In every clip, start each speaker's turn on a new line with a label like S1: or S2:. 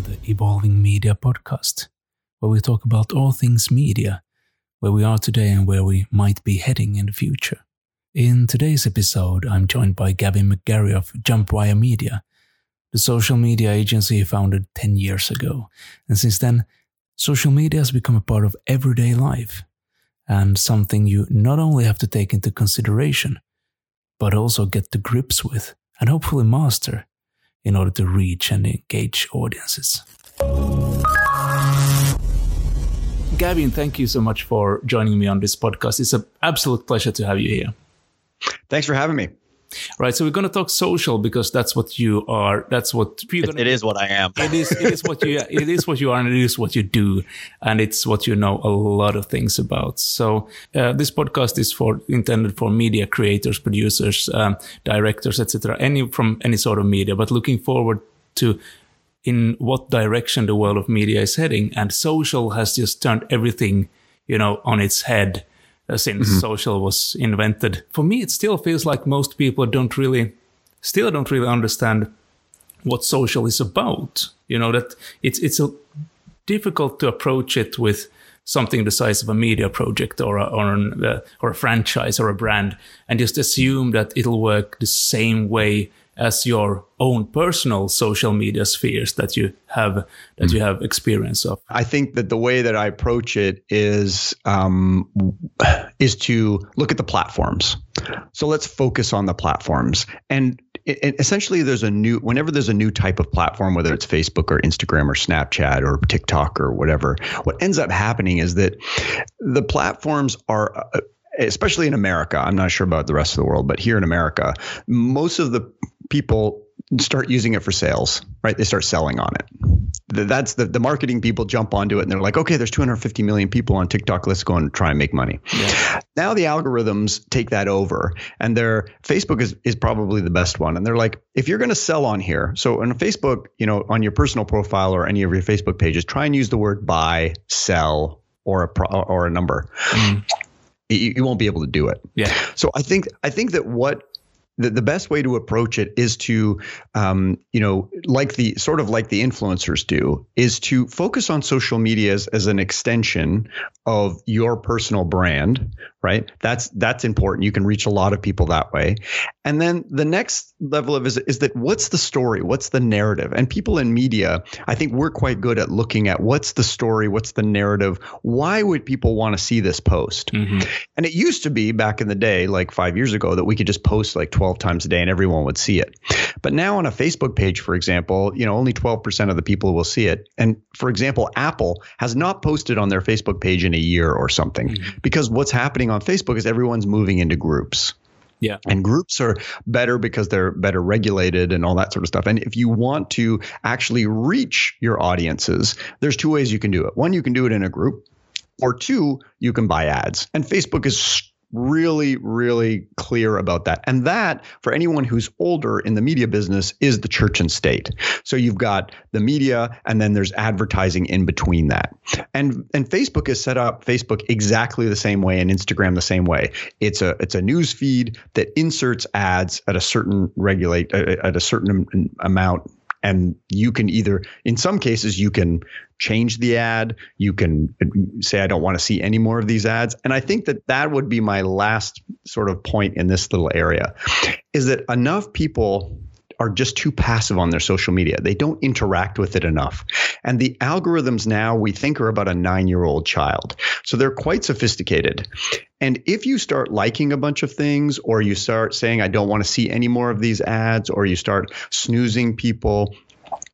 S1: the Evolving Media podcast, where we talk about all things media, where we are today and where we might be heading in the future. In today's episode, I'm joined by Gavin McGarry of Jumpwire Media, the social media agency he founded 10 years ago. And since then, social media has become a part of everyday life and something you not only have to take into consideration, but also get to grips with and hopefully master in order to reach and engage audiences. Gavin, thank you so much for joining me on this podcast. It's an absolute pleasure to have you here.
S2: Thanks for having me.
S1: Right, so we're going to talk social because that's what you are. That's what
S2: it, it is. What I am.
S1: it is. It is what you. It is what you are, and it is what you do, and it's what you know a lot of things about. So uh, this podcast is for intended for media creators, producers, um, directors, etc. Any from any sort of media, but looking forward to in what direction the world of media is heading, and social has just turned everything, you know, on its head uh, since mm-hmm. social was invented. For me, it still feels like most people don't really, still don't really understand what social is about. You know that it's it's a, difficult to approach it with something the size of a media project or a, or, an, uh, or a franchise or a brand, and just assume that it'll work the same way as your own personal social media spheres that you have that mm. you have experience of?
S2: I think that the way that i approach it is um, is to look at the platforms. So let's focus on the platforms. And it, essentially there's a new whenever there's a new type of platform whether it's facebook or instagram or snapchat or tiktok or whatever what ends up happening is that the platforms are uh, especially in America, I'm not sure about the rest of the world, but here in America, most of the people start using it for sales, right? They start selling on it. That's the, the marketing people jump onto it and they're like, okay, there's 250 million people on TikTok. Let's go and try and make money. Yeah. Now the algorithms take that over and their Facebook is, is probably the best one. And they're like, if you're going to sell on here, so on Facebook, you know, on your personal profile or any of your Facebook pages, try and use the word buy, sell, or a pro, or a number. Mm. You, you won't be able to do it.
S1: Yeah.
S2: So I think I think that what the, the best way to approach it is to, um, you know, like the sort of like the influencers do, is to focus on social media as, as an extension of your personal brand, right? That's that's important. You can reach a lot of people that way. And then the next level of is, is that what's the story? What's the narrative? And people in media, I think we're quite good at looking at what's the story, what's the narrative, why would people want to see this post? Mm-hmm. And it used to be back in the day, like five years ago, that we could just post like 12 times a day and everyone would see it. But now on a Facebook page, for example, you know, only 12% of the people will see it. And for example, Apple has not posted on their Facebook page in a year or something mm-hmm. because what's happening on Facebook is everyone's moving into groups.
S1: Yeah.
S2: And groups are better because they're better regulated and all that sort of stuff. And if you want to actually reach your audiences, there's two ways you can do it. One, you can do it in a group, or two, you can buy ads. And Facebook is really, really clear about that. And that, for anyone who's older in the media business, is the church and state. So you've got the media, and then there's advertising in between that. And and Facebook is set up Facebook exactly the same way, and Instagram the same way. It's a it's a news feed that inserts ads at a certain regulate at a certain amount and you can either in some cases you can change the ad. You can say i don't want to see any more of these ads. And i think that that would be my last sort of point in this little area is that enough people are just too passive on their social media. They don't interact with it enough. And the algorithms now we think are about a nine year old child. So they're quite sophisticated. And if you start liking a bunch of things, or you start saying, I don't want to see any more of these ads, or you start snoozing people,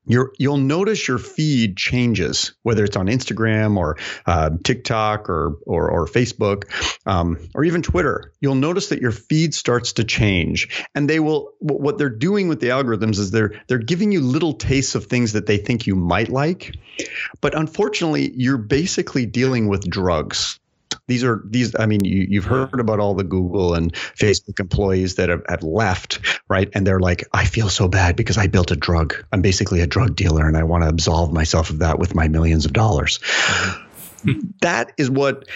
S2: you will notice your feed changes, whether it's on Instagram or uh, TikTok or or, or Facebook um, or even Twitter. You'll notice that your feed starts to change, and they will. What they're doing with the algorithms is they're they're giving you little tastes of things that they think you might like, but unfortunately, you're basically dealing with drugs these are these i mean you, you've heard about all the google and facebook employees that have, have left right? And they're like i feel so bad because i built a drug. I'm basically a drug dealer and i want to absolve myself of that with my millions of dollars. That is what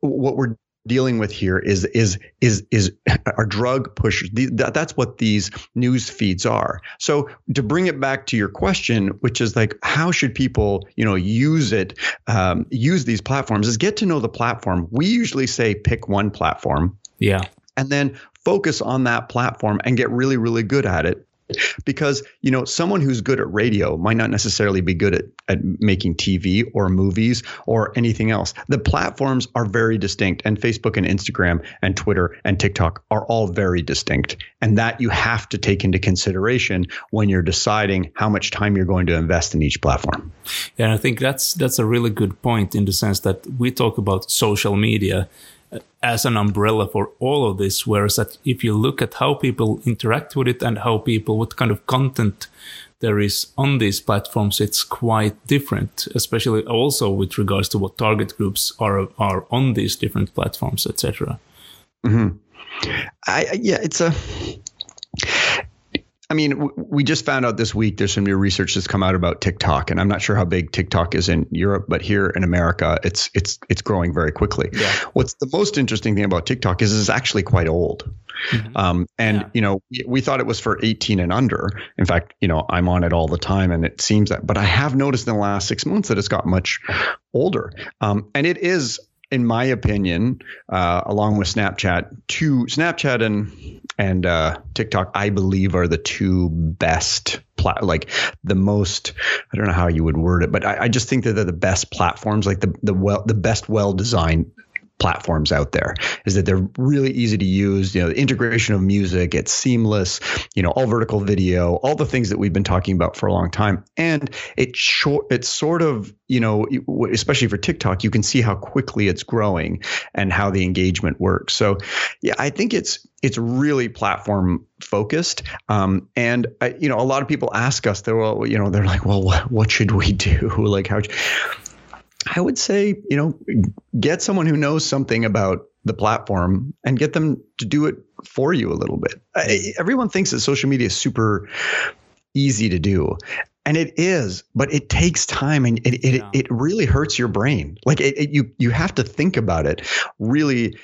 S2: what we're dealing with here is is is is our drug pushers. That's what these news feeds are. So to bring it back to your question, which is like, how should people, you know, use it, um, use these platforms? Is get to know the platform. We usually say pick one platform.
S1: Yeah.
S2: And then focus on that platform and get really, really good at it because you know someone who's good at radio might not necessarily be good at, at making tv or movies or anything else. The platforms are very distinct and facebook and instagram and twitter and tiktok are all very distinct. And that you have to take into consideration when you're deciding how much time you're going to invest in each platform.
S1: Yeah i think that's that's a really good point in the sense that we talk about social media as an umbrella for all of this. Whereas that if you look at how people interact with it and how people, what kind of content there is on these platforms, it's quite different, especially also with regards to what target groups are are on these different platforms, etc.
S2: Mm-hmm. Yeah, it's a I mean, w- we just found out this week there's some new research that's come out about TikTok, and I'm not sure how big TikTok is in Europe, but here in America, it's it's it's growing very quickly. Yeah. What's the most interesting thing about TikTok is it's actually quite old. Mm-hmm. Um, and yeah. you know, we, we, thought it was for 18 and under. In fact, you know, I'm on it all the time, and it seems that. But I have noticed in the last six months that it's got much older, um, and it is in my opinion, uh, along with Snapchat, two Snapchat and and uh, TikTok, I believe, are the two best, pla- like the most. I don't know how you would word it, but I, I just think that they're the best platforms, like the the well, the best well designed platforms out there is that they're really easy to use. You know the integration of music it's seamless you know all vertical video all the things that we've been talking about for a long time. And it short it's sort of you know especially for TikTok you can see how quickly it's growing and how the engagement works. So yeah I think it's it's really platform focused. Um, and I, you know a lot of people ask us they're well you know they're like well what, what should we do? Like how I would say, you know, get someone who knows something about the platform and get them to do it for you a little bit. I, everyone thinks that social media is super easy to do. And it is, but it takes time and it, it, yeah. it really hurts your brain. Like it, it, you, you have to think about it really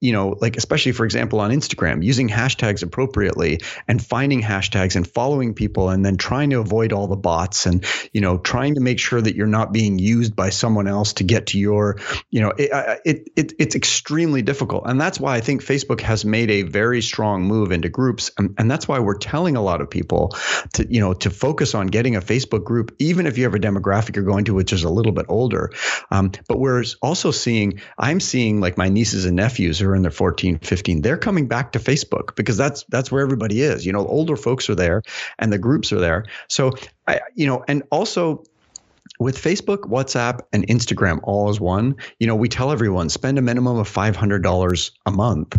S2: you know, like especially for example on Instagram, using hashtags appropriately and finding hashtags and following people and then trying to avoid all the bots and, you know, trying to make sure that you're not being used by someone else to get to your, you know, it, it, it it's extremely difficult. And that's why I think Facebook has made a very strong move into groups. And, and that's why we're telling a lot of people to, you know, to focus on getting a Facebook group, even if you have a demographic you're going to, which is a little bit older. Um, but we're also seeing, I'm seeing like my nieces and nephews are in their 14, 15, they're coming back to Facebook because that's that's where everybody is. You know, older folks are there and the groups are there. So I, you know, and also with Facebook, WhatsApp, and Instagram all as one, you know, we tell everyone spend a minimum of $500 a month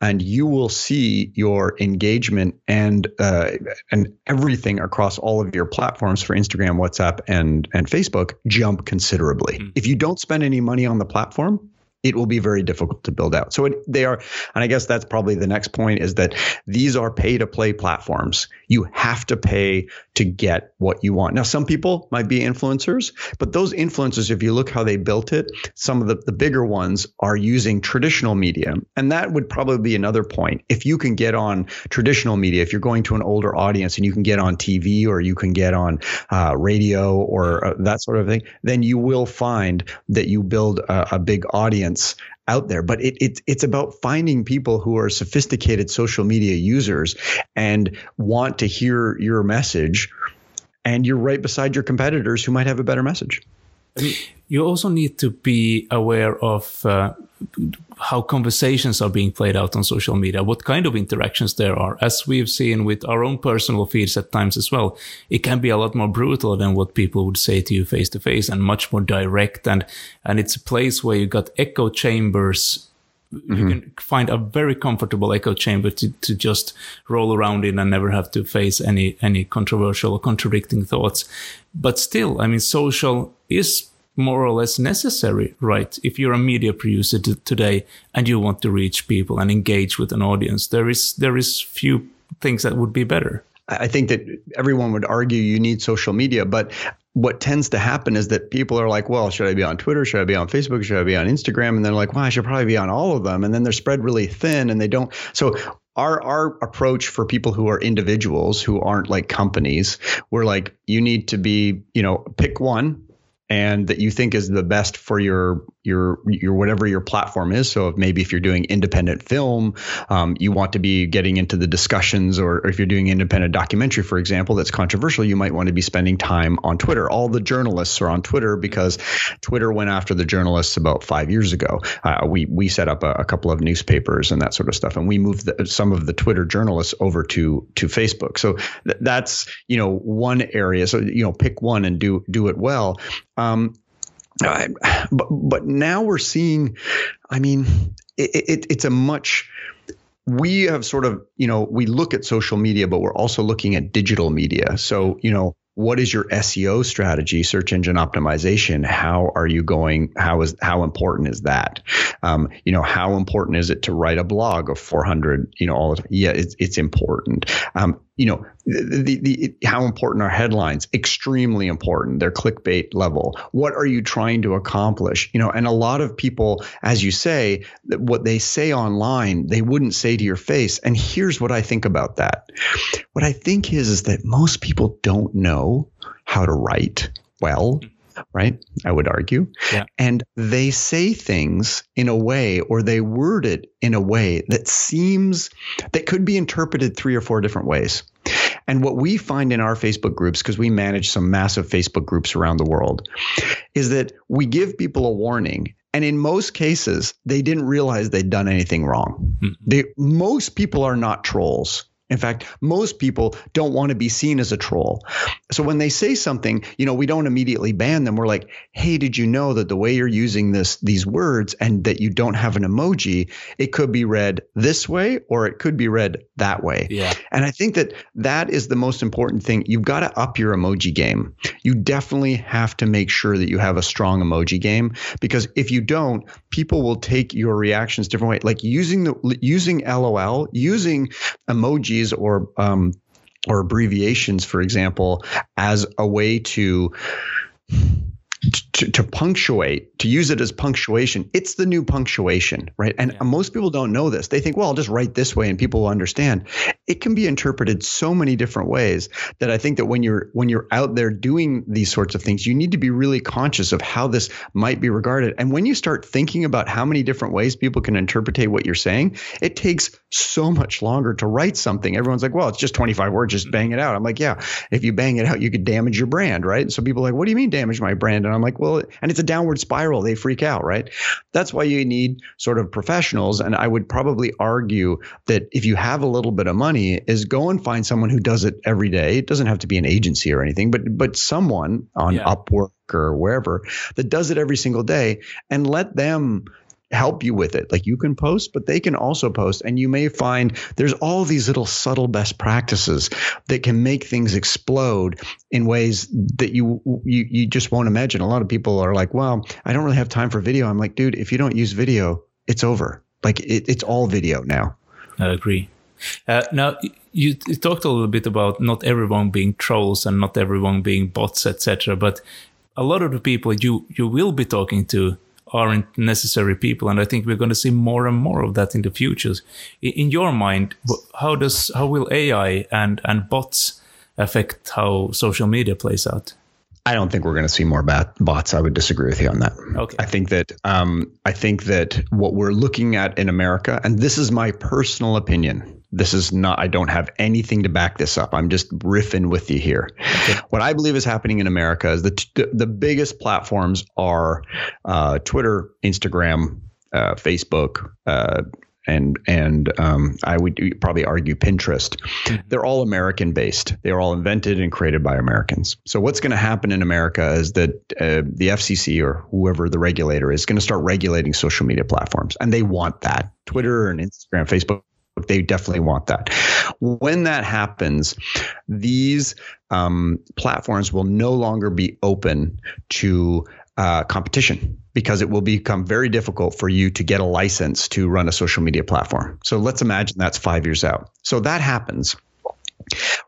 S2: and you will see your engagement and uh, and everything across all of your platforms for Instagram, WhatsApp, and and Facebook jump considerably. Mm-hmm. If you don't spend any money on the platform, it will be very difficult to build out. So it, they are, and I guess that's probably the next point is that these are pay to play platforms. You have to pay to get what you want. Now, some people might be influencers, but those influencers, if you look how they built it, some of the, the bigger ones are using traditional media. And that would probably be another point. If you can get on traditional media, if you're going to an older audience and you can get on TV or you can get on uh, radio or uh, that sort of thing, then you will find that you build a, a big audience audience out there. But it, it, it's about finding people who are sophisticated social media users and want to hear your message. And you're right beside your competitors who might have a better message.
S1: You also need to be aware of uh, how conversations are being played out on social media, what kind of interactions there are. As we've seen with our own personal feeds at times as well, it can be a lot more brutal than what people would say to you face to face and much more direct. And, and it's a place where you got echo chambers Mm-hmm. you can find a very comfortable echo chamber to, to just roll around in and never have to face any any controversial or contradicting thoughts but still i mean social is more or less necessary, right? If you're a media producer t- today and you want to reach people and engage with an audience, there is there is few things that would be better.
S2: I think that everyone would argue you need social media, but what tends to happen is that people are like, well, should I be on Twitter? Should I be on Facebook? Should I be on Instagram? And they're like, well, I should probably be on all of them. And then they're spread really thin and they don't. So our our approach for people who are individuals who aren't like companies, we're like, you need to be, you know, pick one and that you think is the best for your your your whatever your platform is. So if maybe if you're doing independent film, um, you want to be getting into the discussions, or, or, if you're doing independent documentary, for example, that's controversial, you might want to be spending time on Twitter. All the journalists are on Twitter because Twitter went after the journalists about five years ago. Uh, we we set up a, a, couple of newspapers and that sort of stuff, and we moved the, some of the Twitter journalists over to to Facebook. So th- that's you know one area. So you know pick one and do do it well. Um, but but now we're seeing, I mean, it, it, it's a much. We have sort of, you know, we look at social media, but we're also looking at digital media. So, you know, what is your SEO strategy, search engine optimization? How are you going? How is how important is that? Um, you know, how important is it to write a blog of 400? You know, all of yeah, it's, it's important. Um, you know, the, the, the, how important are headlines? Extremely important. They're clickbait level. What are you trying to accomplish? You know, and a lot of people, as you say, what they say online, they wouldn't say to your face. And here's what I think about that. What I think is, is that most people don't know how to write well right? I would argue. Yeah. And they say things in a way or they word it in a way that seems that could be interpreted three or four different ways. And what we find in our Facebook groups, because we manage some massive Facebook groups around the world, is that we give people a warning. And in most cases, they didn't realize they'd done anything wrong. Mm-hmm. They, most people are not trolls. In fact, most people don't want to be seen as a troll. So when they say something, you know, we don't immediately ban them. We're like, "Hey, did you know that the way you're using this these words and that you don't have an emoji, it could be read this way or it could be read that way."
S1: Yeah.
S2: And I think that that is the most important thing. You've got to up your emoji game. You definitely have to make sure that you have a strong emoji game because if you don't, people will take your reactions different way. Like using the using LOL, using emoji or um, or abbreviations, for example, as a way to to, to, punctuate, to use it as punctuation, it's the new punctuation, right? And yeah. most people don't know this. They think, well, I'll just write this way and people will understand. It can be interpreted so many different ways that I think that when you're when you're out there doing these sorts of things, you need to be really conscious of how this might be regarded. And when you start thinking about how many different ways people can interpret what you're saying, it takes so much longer to write something. Everyone's like, well, it's just 25 words, just bang it out. I'm like, yeah, if you bang it out, you could damage your brand, right? So people are like, what do you mean damage my brand? And I'm like, well, and it's a downward spiral. They freak out, right? That's why you need sort of professionals. And I would probably argue that if you have a little bit of money, is go and find someone who does it every day. It doesn't have to be an agency or anything, but but someone on yeah. Upwork or wherever that does it every single day and let them help you with it. Like you can post, but they can also post. And you may find there's all these little subtle best practices that can make things explode in ways that you you you just won't imagine. A lot of people are like, well, I don't really have time for video. I'm like, dude, if you don't use video, it's over. Like it, it's all video now.
S1: I agree. Uh, now you, you talked a little bit about not everyone being trolls and not everyone being bots, etc. But a lot of the people you you will be talking to aren't necessary people and i think we're going to see more and more of that in the futures in your mind how does how will ai and and bots affect how social media plays out
S2: I don't think we're going to see more bat- bots. I would disagree with you on that.
S1: Okay.
S2: I think that um, I think that what we're looking at in America, and this is my personal opinion, this is not, I don't have anything to back this up. I'm just riffing with you here. Okay. What I believe is happening in America is the, the biggest platforms are uh, Twitter, Instagram, uh, Facebook, uh, and and um, I would probably argue Pinterest. Mm-hmm. They're all American based. They are all invented and created by Americans. So what's going to happen in America is that uh, the FCC or whoever the regulator is going to start regulating social media platforms, and they want that. Twitter and Instagram, Facebook they definitely want that. When that happens, these um, platforms will no longer be open to uh, competition because it will become very difficult for you to get a license to run a social media platform. So let's imagine that's five years out. So that happens.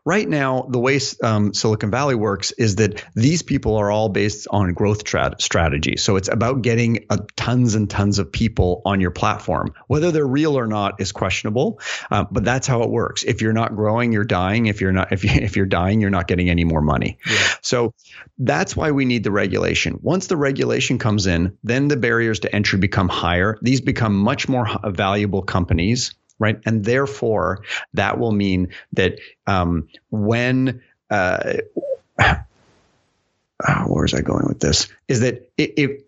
S2: Right now, the way um, Silicon Valley works is that these people are all based on growth tra- strategy. So it's about getting uh, tons and tons of people on your platform. Whether they're real or not is questionable, uh, but that's how it works. If you're not growing, you're dying. If you're not, if you, if you're dying, you're not getting any more money. Yeah. So that's why we need the regulation. Once the regulation comes in, then the barriers to entry become higher. These become much more valuable companies right? And therefore, that will mean that um, when uh, where is I going with this? Is that if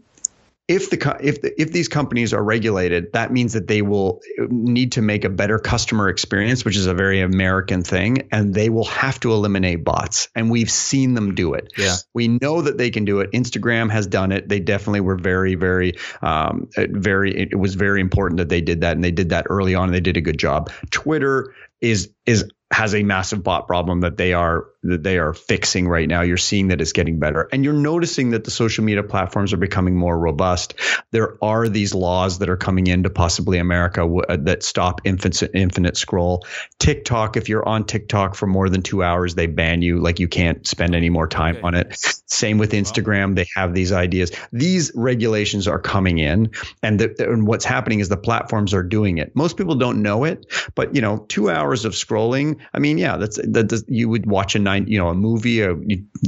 S2: if the if the, if these companies are regulated, that means that they will need to make a better customer experience, which is a very American thing, and they will have to eliminate bots. And we've seen them do it.
S1: Yeah,
S2: we know that they can do it. Instagram has done it. They definitely were very, very, um, very. It was very important that they did that, and they did that early on. and They did a good job. Twitter is is has a massive bot problem that they are that they are fixing right now. You're seeing that it's getting better, and you're noticing that the social media platforms are becoming more robust. There are these laws that are coming into possibly America w- uh, that stop infinite infinite scroll. TikTok, if you're on TikTok for more than two hours, they ban you. Like you can't spend any more time okay. on it. Same with Instagram. Wow. They have these ideas. These regulations are coming in, and, the, and what's happening is the platforms are doing it. Most people don't know it, but you know, two hours of scrolling I mean, yeah, that's that. You would watch a nine, you know, a movie. A,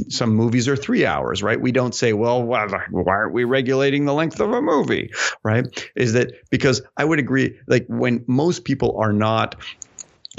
S2: some movies are three hours, right? We don't say, well, why aren't we regulating the length of a movie, right? Is that because I would agree, like when most people are not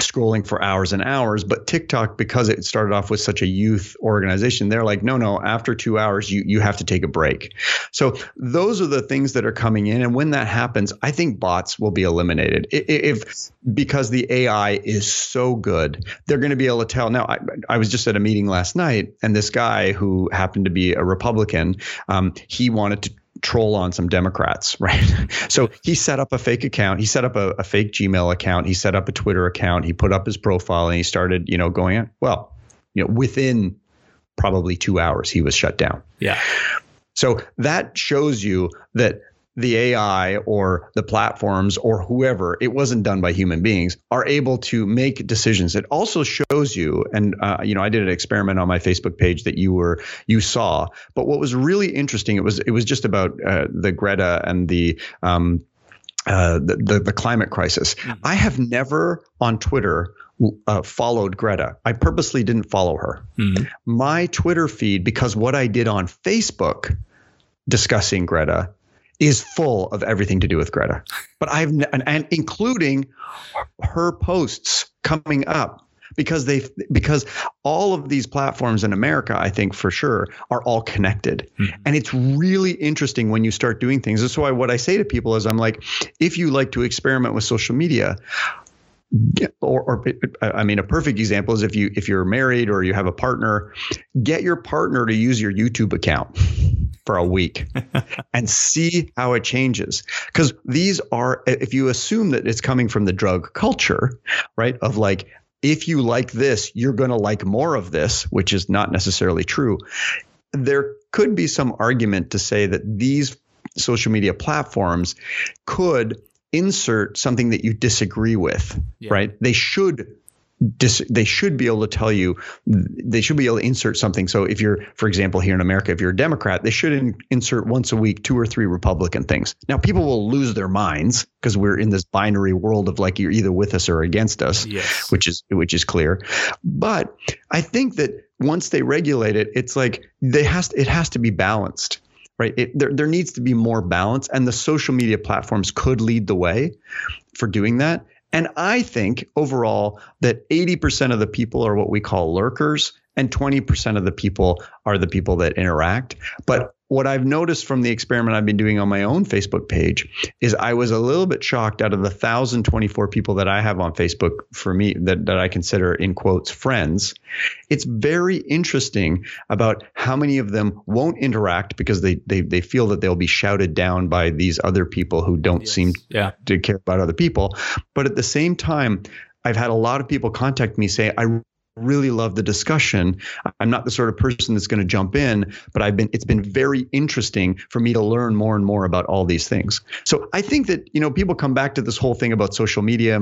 S2: scrolling for hours and hours. But TikTok, because it started off with such a youth organization, they're like, no, no, after two hours, you, you have to take a break. So those are the things that are coming in. And when that happens, I think bots will be eliminated. If because the AI is so good, they're going to be able to tell. Now, I, I was just at a meeting last night, and this guy who happened to be a Republican, um, he wanted to troll on some Democrats, right? so he set up a fake account. He set up a, a, fake Gmail account. He set up a Twitter account. He put up his profile and he started, you know, going, well, you know, within probably two hours, he was shut down.
S1: Yeah.
S2: So that shows you that the AI or the platforms or whoever, it wasn't done by human beings, are able to make decisions. It also shows you, and uh, you know, I did an experiment on my Facebook page that you were you saw. But what was really interesting, it was it was just about uh, the Greta and the um, uh, the, the, the climate crisis. Mm-hmm. I have never on Twitter uh, followed Greta. I purposely didn't follow her. Mm-hmm. My Twitter feed, because what I did on Facebook discussing Greta is full of everything to do with Greta. But I've and, and including her posts coming up because they because all of these platforms in America, I think for sure, are all connected. Mm-hmm. And it's really interesting when you start doing things. That's why what I say to people is I'm like, if you like to experiment with social media, or, or I mean, a perfect example is if you if you're married or you have a partner, get your partner to use your YouTube account for a week and see how it changes. Because these are, if you assume that it's coming from the drug culture, right? Of like, if you like this, you're going to like more of this, which is not necessarily true. There could be some argument to say that these social media platforms could insert something that you disagree with, yeah. right? They should dis- they should be able to tell you they should be able to insert something so if you're for example here in america if you're a democrat they should in- insert once a week two or three republican things now people will lose their minds because we're in this binary world of like you're either with us or against us
S1: yes.
S2: which is which is clear but i think that once they regulate it it's like they has it has to be balanced right? It, there, there needs to be more balance, and the social media platforms could lead the way for doing that. And I think overall that 80% of the people are what we call lurkers and 20% of the people are the people that interact. But what I've noticed from the experiment I've been doing on my own Facebook page is I was a little bit shocked out of the 1,024 people that I have on Facebook for me that, that I consider in quotes friends. It's very interesting about how many of them won't interact because they, they, they feel that they'll be shouted down by these other people who don't yes. seem
S1: yeah.
S2: to care about other people. But at the same time, I've had a lot of people contact me say, I really love the discussion. I'm not the sort of person that's going to jump in, but I've been it's been very interesting for me to learn more and more about all these things. So I think that, you know, people come back to this whole thing about social media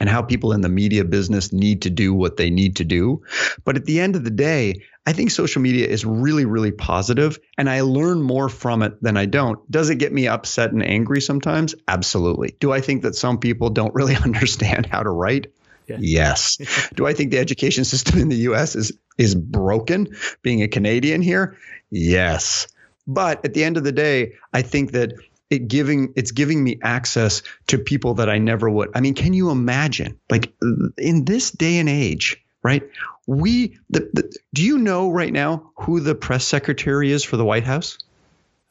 S2: and how people in the media business need to do what they need to do. But at the end of the day, I think social media is really, really positive, and I learn more from it than I don't. Does it get me upset and angry sometimes? Absolutely. Do I think that some people don't really understand how to write? Yeah. Yes. Do I think the education system in the US is is broken being a Canadian here? Yes. But at the end of the day, I think that it giving it's giving me access to people that I never would. I mean, can you imagine? Like in this day and age, right? We the, the do you know right now who the press secretary is for the White House?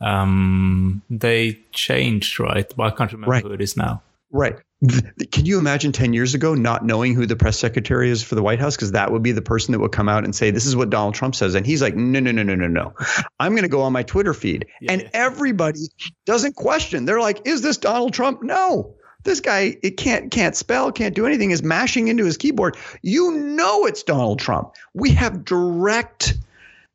S1: Um, they changed, right? But I can't remember right. who it is now.
S2: Right. Can you imagine 10 years ago not knowing who the press secretary is for the White House? Because that would be the person that would come out and say, This is what Donald Trump says. And he's like, No, no, no, no, no, no. I'm going to go on my Twitter feed. Yeah. And everybody doesn't question. They're like, Is this Donald Trump? No. This guy it can't can't spell, can't do anything, is mashing into his keyboard. You know it's Donald Trump. We have direct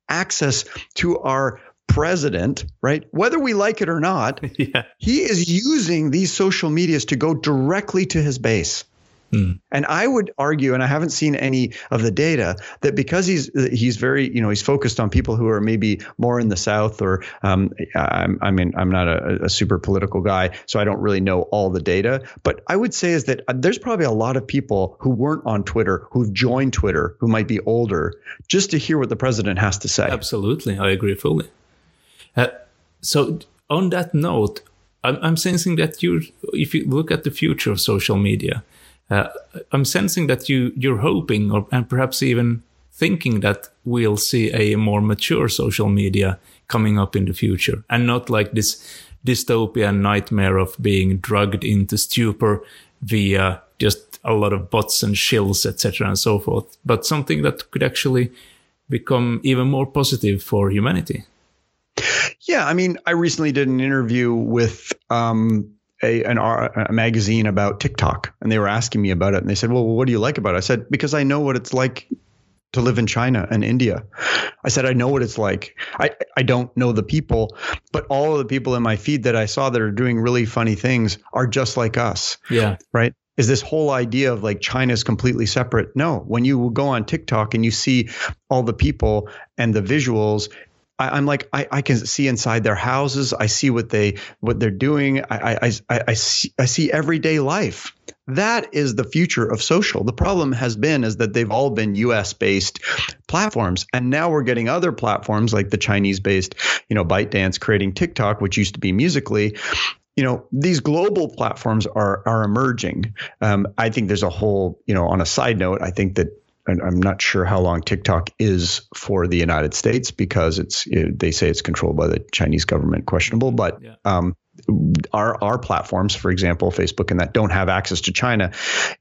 S2: access to our president, right? Whether we like it or not, yeah. he is using these social medias to go directly to his base. Hmm. And I would argue, and I haven't seen any of the data, that because he's he's very you know he's focused on people who are maybe more in the South, or um, I'm, I mean I'm not a, a, super political guy, so I don't really know all the data. But I would say is that uh, there's probably a lot of people who weren't on Twitter who've joined Twitter who might be older just to hear what the president has to say.
S1: Absolutely, I agree fully. Uh, so on that note, I'm, I'm, sensing that you, if you look at the future of social media, uh, I'm sensing that you you're hoping, or and perhaps even thinking that we'll see a more mature social media coming up in the future, and not like this dystopian nightmare of being drugged into stupor via just a lot of bots and shills, etc., and so forth, but something that could actually become even more positive for humanity.
S2: Yeah, I mean, I recently did an interview with um, a, an, a magazine about TikTok, and they were asking me about it, and they said, "Well, what do you like about it?" I said, "Because I know what it's like to live in China and India." I said, "I know what it's like. I I don't know the people, but all of the people in my feed that I saw that are doing really funny things are just like us."
S1: Yeah.
S2: Right is this whole idea of like China is completely separate. No, when you go on TikTok and you see all the people and the visuals, I, am like I, I, can see inside their houses. I see what they what they're doing. I I, I, I see I see everyday life. That is the future of social. The problem has been is that they've all been U.S. based platforms, and now we're getting other platforms like the Chinese based, you know, ByteDance creating TikTok, which used to be Musical.ly, you know these global platforms are are emerging. Um, I think there's a whole you know on a side note, I think that I'm not sure how long TikTok is for the United States because it's they say it's controlled by the Chinese government, questionable. But yeah. um, our our platforms, for example, Facebook and that don't have access to China,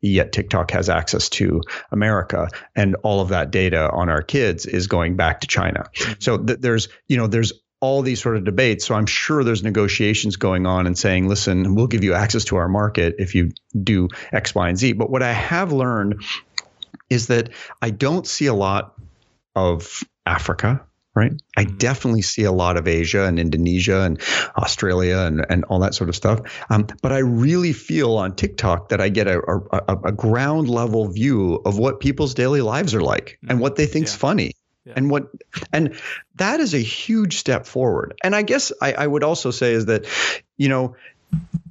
S2: yet TikTok has access to America, and all of that data on our kids is going back to China. Mm-hmm. So th- there's you know there's all these sort of debates. So I'm sure there's negotiations going on and saying, listen, we'll give you access to our market if you do X, Y, and Z. But what I have learned is that I don't see a lot of Africa, right? I mm-hmm. definitely see a lot of Asia and Indonesia and Australia and, and all that sort of stuff. Um, but I really feel on TikTok that I get a, a, a, ground level view of what people's daily lives are like and what they think's yeah. funny. Yeah. And what and that is a huge step forward. And I guess I, I would also say is that, you know,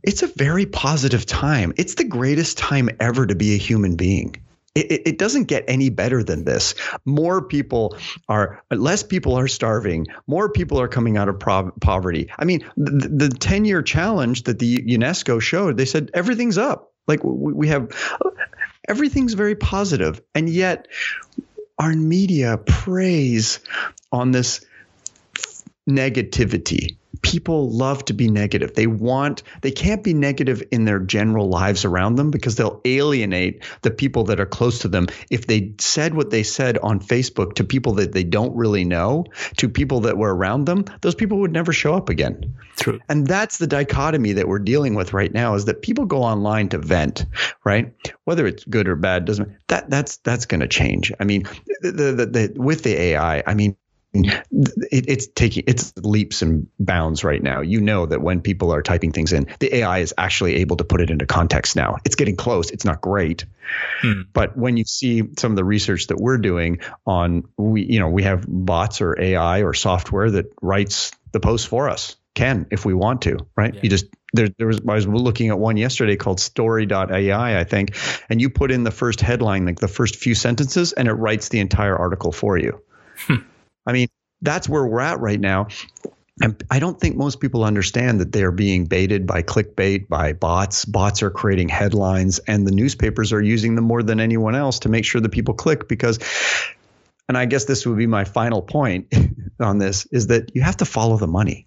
S2: it's a very positive time. It's the greatest time ever to be a human being. It, it, doesn't get any better than this. More people are, less people are starving. More people are coming out of pro- poverty. I mean, the, the 10 year challenge that the UNESCO showed, they said everything's up. Like we have, everything's very positive. And yet our media preys on this negativity people love to be negative. They want, they can't be negative in their general lives around them because they'll alienate the people that are close to them. If they said what they said on Facebook to people that they don't really know, to people that were around them, those people would never show up again.
S1: True.
S2: And that's the dichotomy that we're dealing with right now is that people go online to vent, right? Whether it's good or bad doesn't that that's that's going to change. I mean, the, the, the, with the AI, I mean, it, it's taking it's leaps and bounds right now. You know that when people are typing things in, the AI is actually able to put it into context now. It's getting close. It's not great, hmm. but when you see some of the research that we're doing on we you know we have bots or AI or software that writes the post for us can if we want to, right? Yeah. You just there, there was I was looking at one yesterday called story.ai, I think, and you put in the first headline, like the first few sentences, and it writes the entire article for you. Hmm. I mean, that's where we're at right now. And I don't think most people understand that they are being baited by clickbait, by bots. Bots are creating headlines, and the newspapers are using them more than anyone else to make sure that people click because and I guess this would be my final point on this is that you have to follow the money.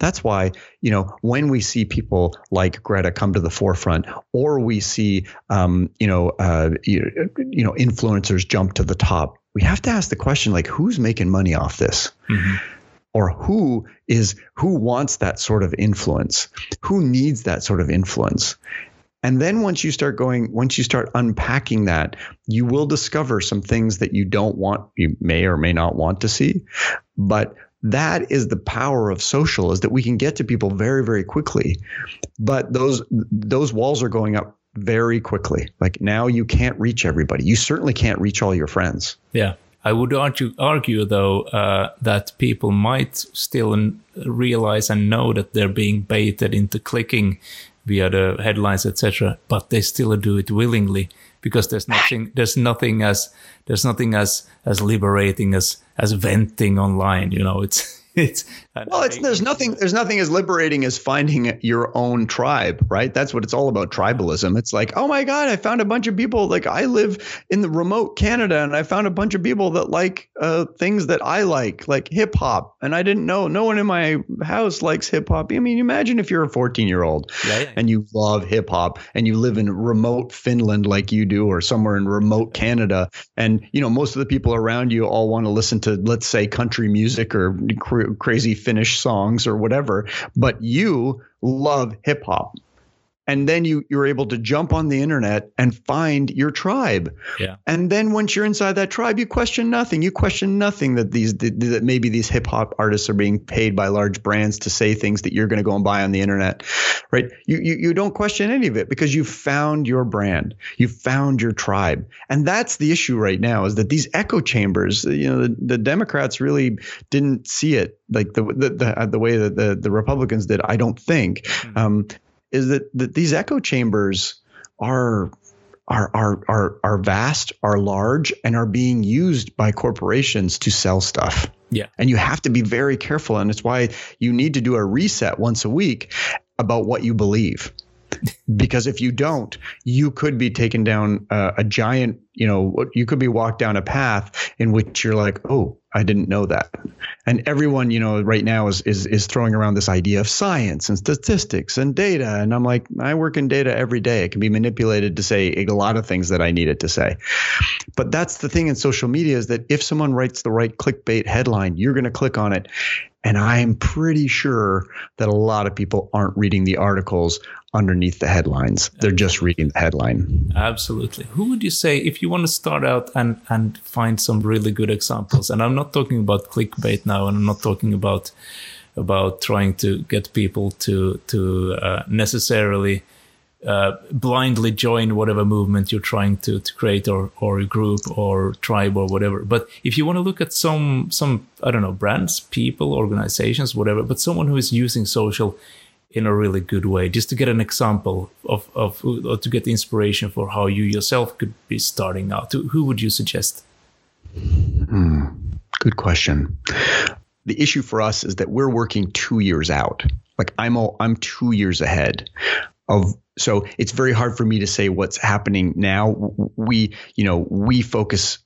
S2: That's why, you know, when we see people like Greta come to the forefront, or we see, um, you know, uh, you, you, know, influencers jump to the top, we have to ask the question like, who's making money off this? Mm-hmm. Or who is who wants that sort of influence? Who needs that sort of influence? And then once you start going, once you start unpacking that, you will discover some things that you don't want, you may or may not want to see. But that is the power of social is that we can get to people very very quickly but those those walls are going up very quickly. Like now you can't reach everybody. You certainly can't reach all your friends.
S1: Yeah. I would argue argue though uh, that people might still realize and know that they're being baited into clicking via the headlines etc but they still do it willingly because there's nothing there's nothing as there's nothing as as liberating as as venting online you know? It's it's
S2: well it's there's nothing there's nothing as liberating as finding your own tribe right? That's what it's all about tribalism. It's like oh my god i found a bunch of people like i live in the remote canada and i found a bunch of people that like uh, things that i like like hip hop and i didn't know no one in my house likes hip hop i mean imagine if you're a 14 year old yeah, yeah. and you love hip hop and you live in remote finland like you do or somewhere in remote canada and you know most of the people around you all want to listen to let's say country music or cr- crazy Finnish songs or whatever, but you love hip hop and then you you're able to jump on the internet and find your tribe. Yeah. And then once you're inside that tribe, you question nothing. You question nothing that these that maybe these hip hop artists are being paid by large brands to say things that you're going to go and buy on the internet, right? You, you you don't question any of it because you found your brand, you found your tribe, and that's the issue right now is that these echo chambers. You know, the, the Democrats really didn't see it like the the the, the way that the the Republicans did. I don't think. Mm-hmm. Um, is that, that these echo chambers are are, are are are vast, are large, and are being used by corporations to sell stuff.
S1: Yeah.
S2: And you have to be very careful. And it's why you need to do a reset once a week about what you believe because if you don't, you could be taken down uh, a giant, you know, you could be walked down a path in which you're like, oh, I didn't know that. And everyone, you know, right now is is is throwing around this idea of science and statistics and data. And I'm like, I work in data every day. It can be manipulated to say a lot of things that I need it to say. But that's the thing in social media is that if someone writes the right clickbait headline, you're going to click on it. And I'm pretty sure that a lot of people aren't reading the articles underneath the headlines. They're just reading the headline.
S1: Absolutely. Who would you say if you want to start out and and find some really good examples? And I'm not talking about clickbait now, and I'm not talking about about trying to get people to to uh, necessarily uh, blindly join whatever movement you're trying to, to create or or a group or tribe or whatever. But if you want to look at some some I don't know brands, people, organizations, whatever, but someone who is using social in a really good way, just to get an example of, of or to get the inspiration for how you yourself could be starting out. Who would you suggest?
S2: Hmm. Good question. The issue for us is that we're working two years out. Like I'm, all, I'm two years ahead of so it's very hard for me to say what's happening now. We, you know, we focus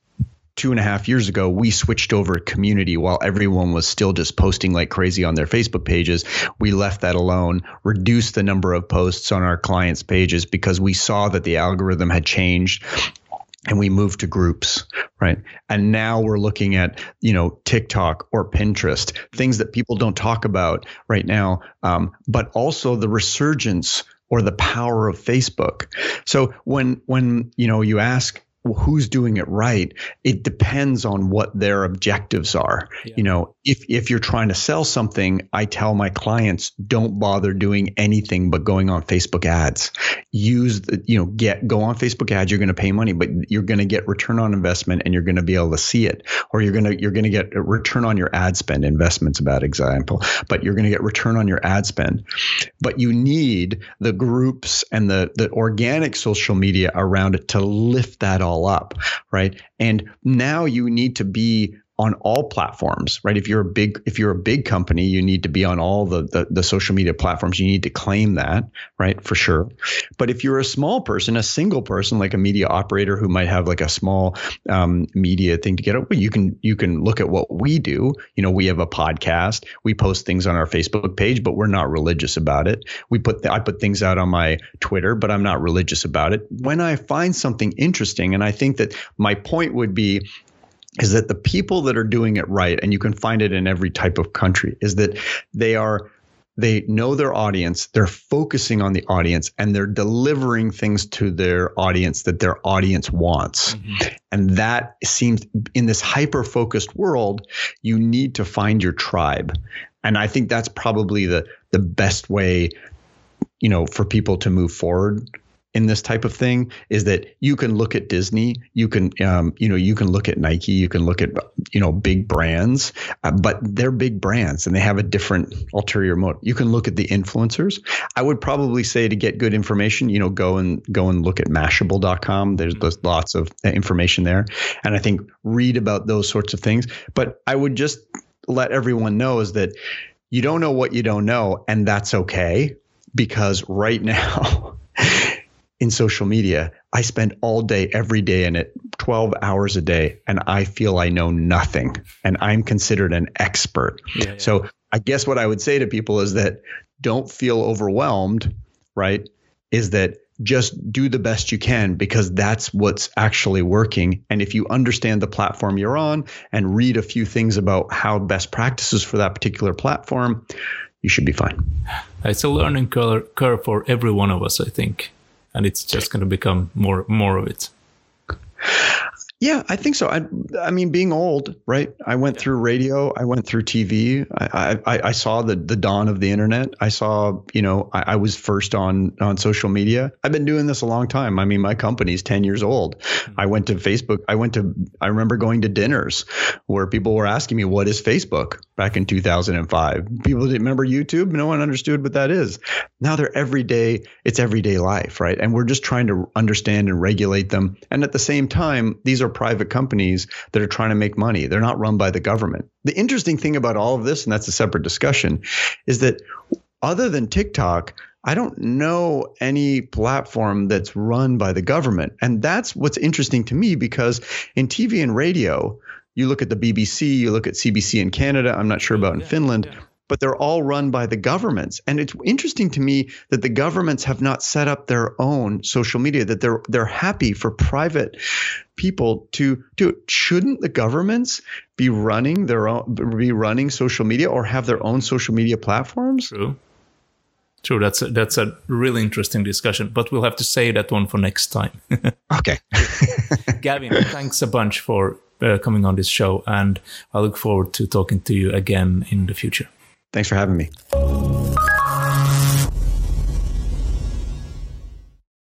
S2: two and a half years ago, we switched over community while everyone was still just posting like crazy on their Facebook pages. We left that alone, reduced the number of posts on our clients' pages because we saw that the algorithm had changed and we moved to groups right and now we're looking at you know tiktok or pinterest things that people don't talk about right now um, but also the resurgence or the power of facebook so when when you know you ask who's doing it right? It depends on what their objectives are. Yeah. you know if if you're trying to sell something i tell my clients don't bother doing anything but going on facebook ads. Use the you know get go on facebook ads you're going to pay money but you're going to get return on investment and you're going to be able to see it. Or you're going to you're going to get a return on your ad spend. Investments a bad example but you're going to get return on your ad spend. But you need the groups and the the organic social media around it to lift that all up right? And now you need to be on all platforms, right? If you're a big if you're a big company, you need to be on all the, the, the social media platforms. You need to claim that, right? For sure. But if you're a small person, a single person, like a media operator who might have like a small um, media thing to get up, you can you can look at what we do. You know, we have a podcast. We post things on our Facebook page, but we're not religious about it. We put I put things out on my Twitter, but I'm not religious about it. When I find something interesting, and I think that my point would be is that the people that are doing it right, and you can find it in every type of country, is that they are they know their audience, they're focusing on the audience, and they're delivering things to their audience that their audience wants. Mm-hmm. And that seems in this hyper focused world, you need to find your tribe. And I think that's probably the the best way, you know, for people to move forward in this type of thing is that you can look at Disney, you can, um, you know, you can look at Nike, you can look at, you know, big brands, uh, but they're big brands and they have a different ulterior motive. You can look at the influencers. I would probably say to get good information, you know, go and go and look at Mashable.com. There's, there's lots of information there, and I think read about those sorts of things. But I would just let everyone know is that you don't know what you don't know, and that's okay because right now in social media, I spend all day, every day in it, 12 hours a day, and I feel I know nothing. And I'm considered an expert. Yeah, yeah. So I guess what I would say to people is that don't feel overwhelmed, right? Is that just do the best you can because that's what's actually working. And if you understand the platform you're on and read a few things about how best practices for that particular platform, you should be fine.
S1: It's a learning curve for every one of us, I think and it's just going to become more more of it.
S2: Yeah, I think so. I, I mean, being old, right? I went through radio. I went through TV. I, I, I saw the the dawn of the internet. I saw, you know, I, I, was first on on social media. I've been doing this a long time. I mean, my company's ten years old. Mm-hmm. I went to Facebook. I went to. I remember going to dinners where people were asking me, "What is Facebook?" Back in 2005, people didn't remember YouTube. No one understood what that is. Now they're everyday. It's everyday life, right? And we're just trying to understand and regulate them. And at the same time, these are private companies that are trying to make money. They're not run by the government. The interesting thing about all of this, and that's a separate discussion, is that other than TikTok, I don't know any platform that's run by the government. And that's what's interesting to me because in TV and radio, you look at the BBC, you look at CBC in Canada, I'm not sure about in yeah, Finland. Yeah but they're all run by the governments. And it's interesting to me that the governments have not set up their own social media, that they're they're happy for private people to do it. Shouldn't the governments be running their own be running social media or have their own social media platforms?
S1: True. True, that's a, that's a really interesting discussion, but we'll have to save that one for next time.
S2: okay.
S1: Gavin, thanks a bunch for uh, coming on this show, and I look forward to talking to you again in the future.
S2: Thanks for having me.